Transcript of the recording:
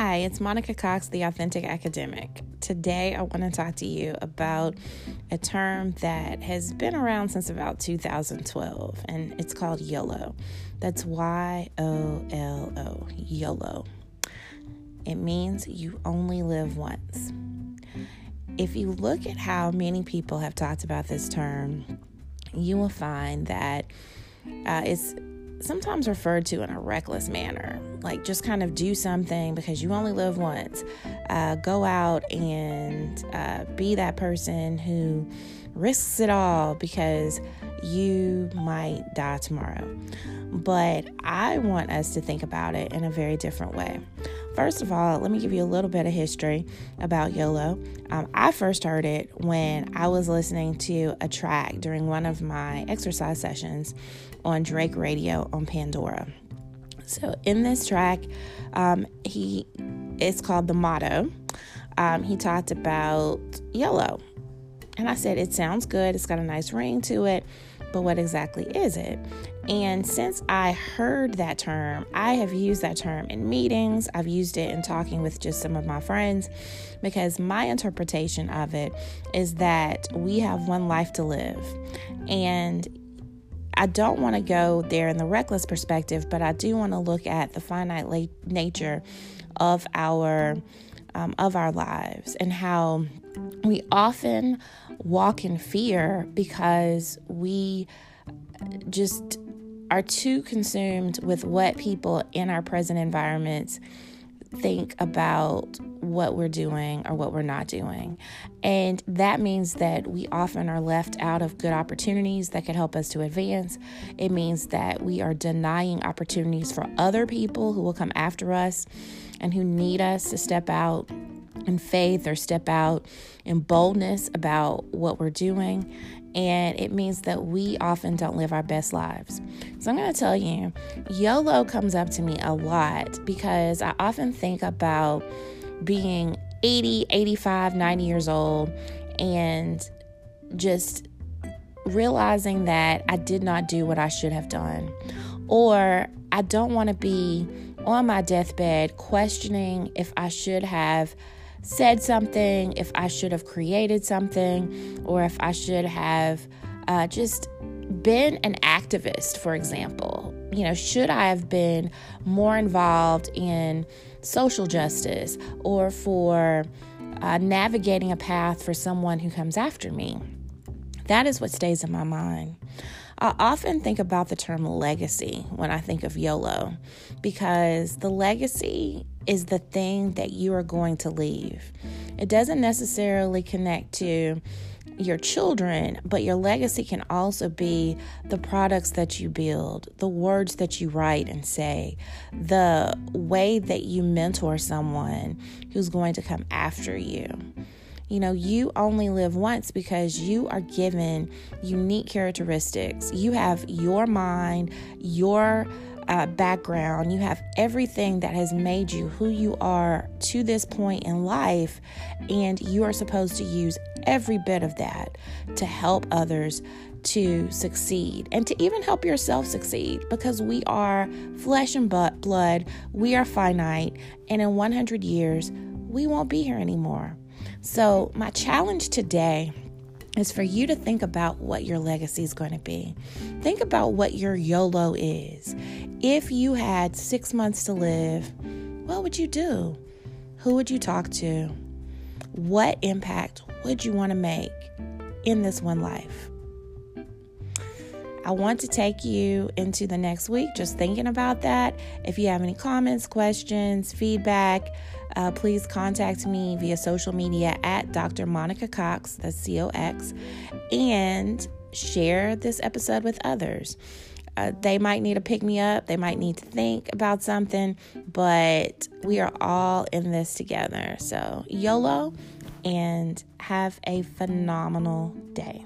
Hi, it's Monica Cox, the Authentic Academic. Today, I want to talk to you about a term that has been around since about 2012, and it's called YOLO. That's Y O L O, YOLO. It means you only live once. If you look at how many people have talked about this term, you will find that uh, it's sometimes referred to in a reckless manner. Like just kind of do something because you only live once. Uh, go out and uh, be that person who risks it all because you might die tomorrow. But I want us to think about it in a very different way. First of all, let me give you a little bit of history about YOLO. Um, I first heard it when I was listening to a track during one of my exercise sessions on Drake Radio on Pandora. So in this track, um, he it's called the motto. Um, he talked about YOLO, and I said it sounds good. It's got a nice ring to it, but what exactly is it? And since I heard that term, I have used that term in meetings. I've used it in talking with just some of my friends because my interpretation of it is that we have one life to live. And I don't want to go there in the reckless perspective, but I do want to look at the finite la- nature of our um, of our lives and how we often walk in fear because we just are too consumed with what people in our present environments think about what we're doing or what we're not doing. And that means that we often are left out of good opportunities that could help us to advance. It means that we are denying opportunities for other people who will come after us and who need us to step out in faith or step out in boldness about what we're doing. And it means that we often don't live our best lives. So I'm going to tell you, YOLO comes up to me a lot because I often think about being 80, 85, 90 years old and just realizing that I did not do what I should have done. Or I don't want to be on my deathbed questioning if I should have said something, if I should have created something, or if I should have uh, just been an activist, for example. You know, should I have been more involved in social justice or for uh, navigating a path for someone who comes after me? That is what stays in my mind. I often think about the term legacy when I think of YOLO because the legacy is the thing that you are going to leave. It doesn't necessarily connect to your children, but your legacy can also be the products that you build, the words that you write and say, the way that you mentor someone who's going to come after you. You know, you only live once because you are given unique characteristics. You have your mind, your uh, background, you have everything that has made you who you are to this point in life, and you are supposed to use every bit of that to help others to succeed and to even help yourself succeed because we are flesh and blood, we are finite, and in 100 years, we won't be here anymore. So, my challenge today is for you to think about what your legacy is going to be. Think about what your YOLO is. If you had six months to live, what would you do? Who would you talk to? What impact would you want to make in this one life? I want to take you into the next week just thinking about that. If you have any comments, questions, feedback, uh, please contact me via social media at Dr. Monica Cox, that's C O X, and share this episode with others. Uh, they might need to pick me up, they might need to think about something, but we are all in this together. So, YOLO and have a phenomenal day.